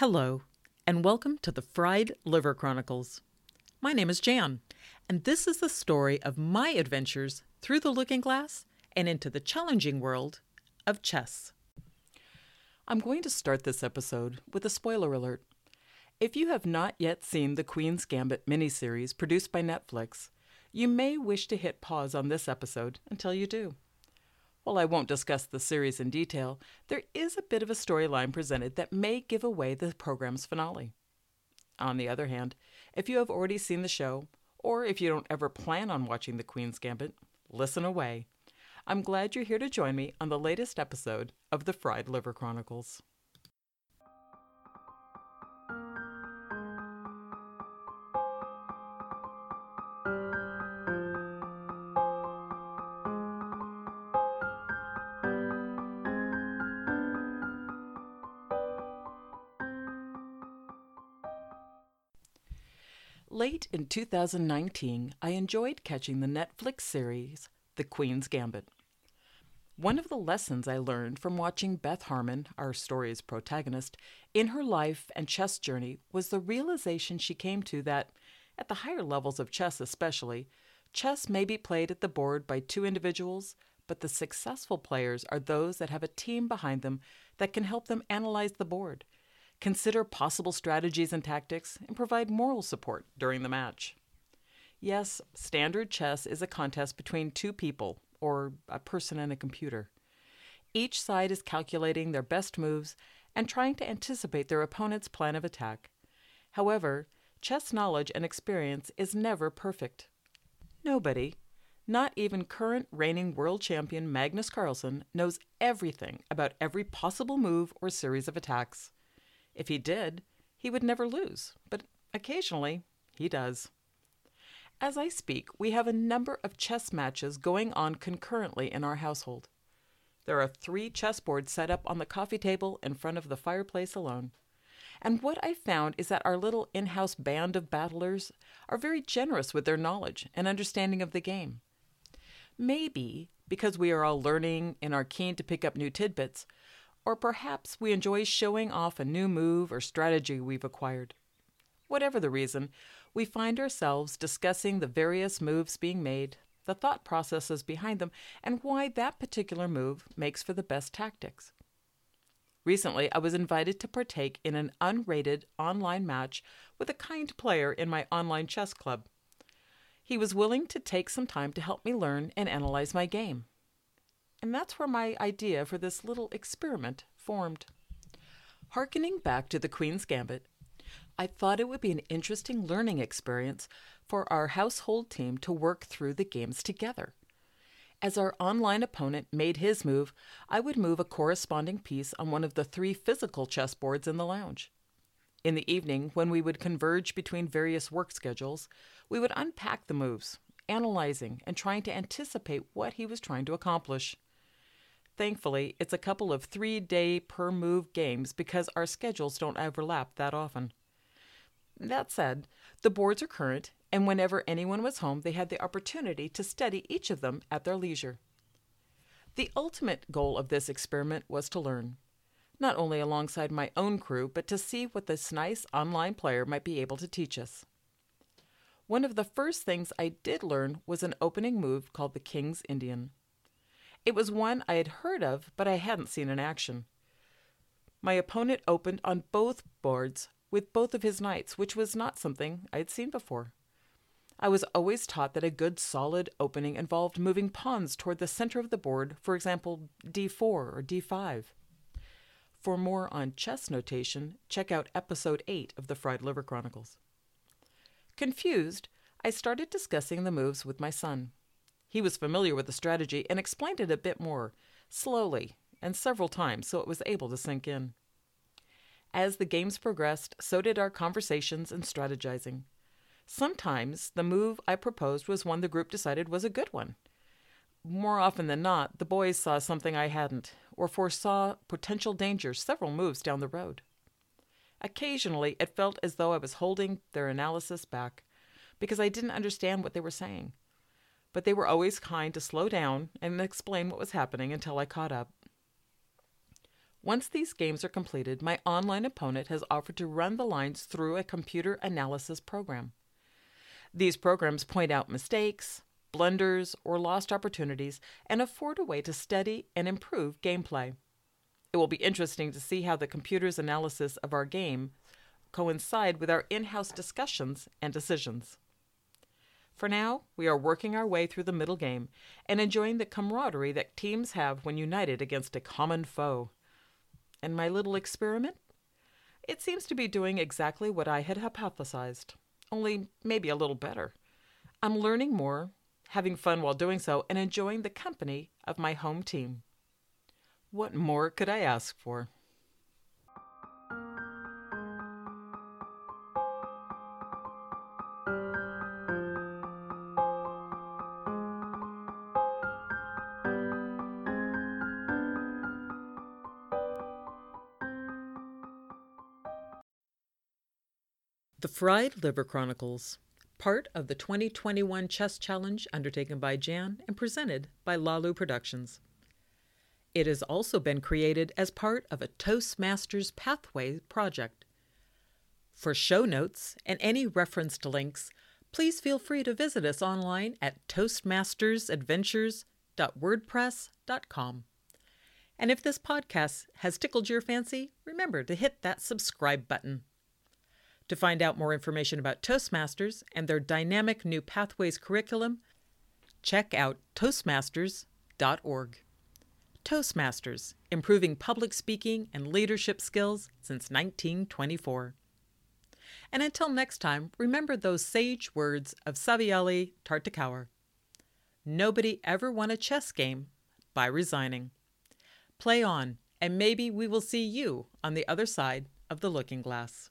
Hello, and welcome to the Fried Liver Chronicles. My name is Jan, and this is the story of my adventures through the looking glass and into the challenging world of chess. I'm going to start this episode with a spoiler alert. If you have not yet seen the Queen's Gambit miniseries produced by Netflix, you may wish to hit pause on this episode until you do. While I won't discuss the series in detail, there is a bit of a storyline presented that may give away the program's finale. On the other hand, if you have already seen the show, or if you don't ever plan on watching The Queen's Gambit, listen away. I'm glad you're here to join me on the latest episode of the Fried Liver Chronicles. Late in 2019, I enjoyed catching the Netflix series The Queen's Gambit. One of the lessons I learned from watching Beth Harmon, our story's protagonist, in her life and chess journey was the realization she came to that, at the higher levels of chess especially, chess may be played at the board by two individuals, but the successful players are those that have a team behind them that can help them analyze the board consider possible strategies and tactics, and provide moral support during the match. Yes, standard chess is a contest between two people, or a person and a computer. Each side is calculating their best moves and trying to anticipate their opponent's plan of attack. However, chess knowledge and experience is never perfect. Nobody, not even current reigning world champion Magnus Carlsen, knows everything about every possible move or series of attacks. If he did, he would never lose, but occasionally he does. As I speak, we have a number of chess matches going on concurrently in our household. There are three chessboards set up on the coffee table in front of the fireplace alone. And what I found is that our little in house band of battlers are very generous with their knowledge and understanding of the game. Maybe because we are all learning and are keen to pick up new tidbits, or perhaps we enjoy showing off a new move or strategy we've acquired. Whatever the reason, we find ourselves discussing the various moves being made, the thought processes behind them, and why that particular move makes for the best tactics. Recently, I was invited to partake in an unrated online match with a kind player in my online chess club. He was willing to take some time to help me learn and analyze my game. And that's where my idea for this little experiment formed. Harkening back to the Queen's Gambit, I thought it would be an interesting learning experience for our household team to work through the games together. As our online opponent made his move, I would move a corresponding piece on one of the three physical chessboards in the lounge. In the evening, when we would converge between various work schedules, we would unpack the moves, analyzing and trying to anticipate what he was trying to accomplish. Thankfully, it's a couple of three day per move games because our schedules don't overlap that often. That said, the boards are current, and whenever anyone was home, they had the opportunity to study each of them at their leisure. The ultimate goal of this experiment was to learn, not only alongside my own crew, but to see what this nice online player might be able to teach us. One of the first things I did learn was an opening move called the King's Indian. It was one I had heard of, but I hadn't seen in action. My opponent opened on both boards with both of his knights, which was not something I had seen before. I was always taught that a good solid opening involved moving pawns toward the center of the board, for example, d4 or d5. For more on chess notation, check out episode 8 of the Fried Liver Chronicles. Confused, I started discussing the moves with my son. He was familiar with the strategy and explained it a bit more, slowly, and several times, so it was able to sink in. As the games progressed, so did our conversations and strategizing. Sometimes the move I proposed was one the group decided was a good one. More often than not, the boys saw something I hadn't, or foresaw potential danger several moves down the road. Occasionally, it felt as though I was holding their analysis back because I didn't understand what they were saying but they were always kind to slow down and explain what was happening until I caught up. Once these games are completed, my online opponent has offered to run the lines through a computer analysis program. These programs point out mistakes, blunders, or lost opportunities and afford a way to study and improve gameplay. It will be interesting to see how the computer's analysis of our game coincide with our in-house discussions and decisions. For now, we are working our way through the middle game and enjoying the camaraderie that teams have when united against a common foe. And my little experiment? It seems to be doing exactly what I had hypothesized, only maybe a little better. I'm learning more, having fun while doing so, and enjoying the company of my home team. What more could I ask for? The Fried Liver Chronicles, part of the 2021 Chess Challenge undertaken by Jan and presented by Lalu Productions. It has also been created as part of a Toastmasters Pathway project. For show notes and any referenced links, please feel free to visit us online at toastmastersadventures.wordpress.com. And if this podcast has tickled your fancy, remember to hit that subscribe button. To find out more information about Toastmasters and their dynamic new Pathways curriculum, check out Toastmasters.org. Toastmasters, improving public speaking and leadership skills since 1924. And until next time, remember those sage words of Savielly Tartakower. Nobody ever won a chess game by resigning. Play on, and maybe we will see you on the other side of the looking glass.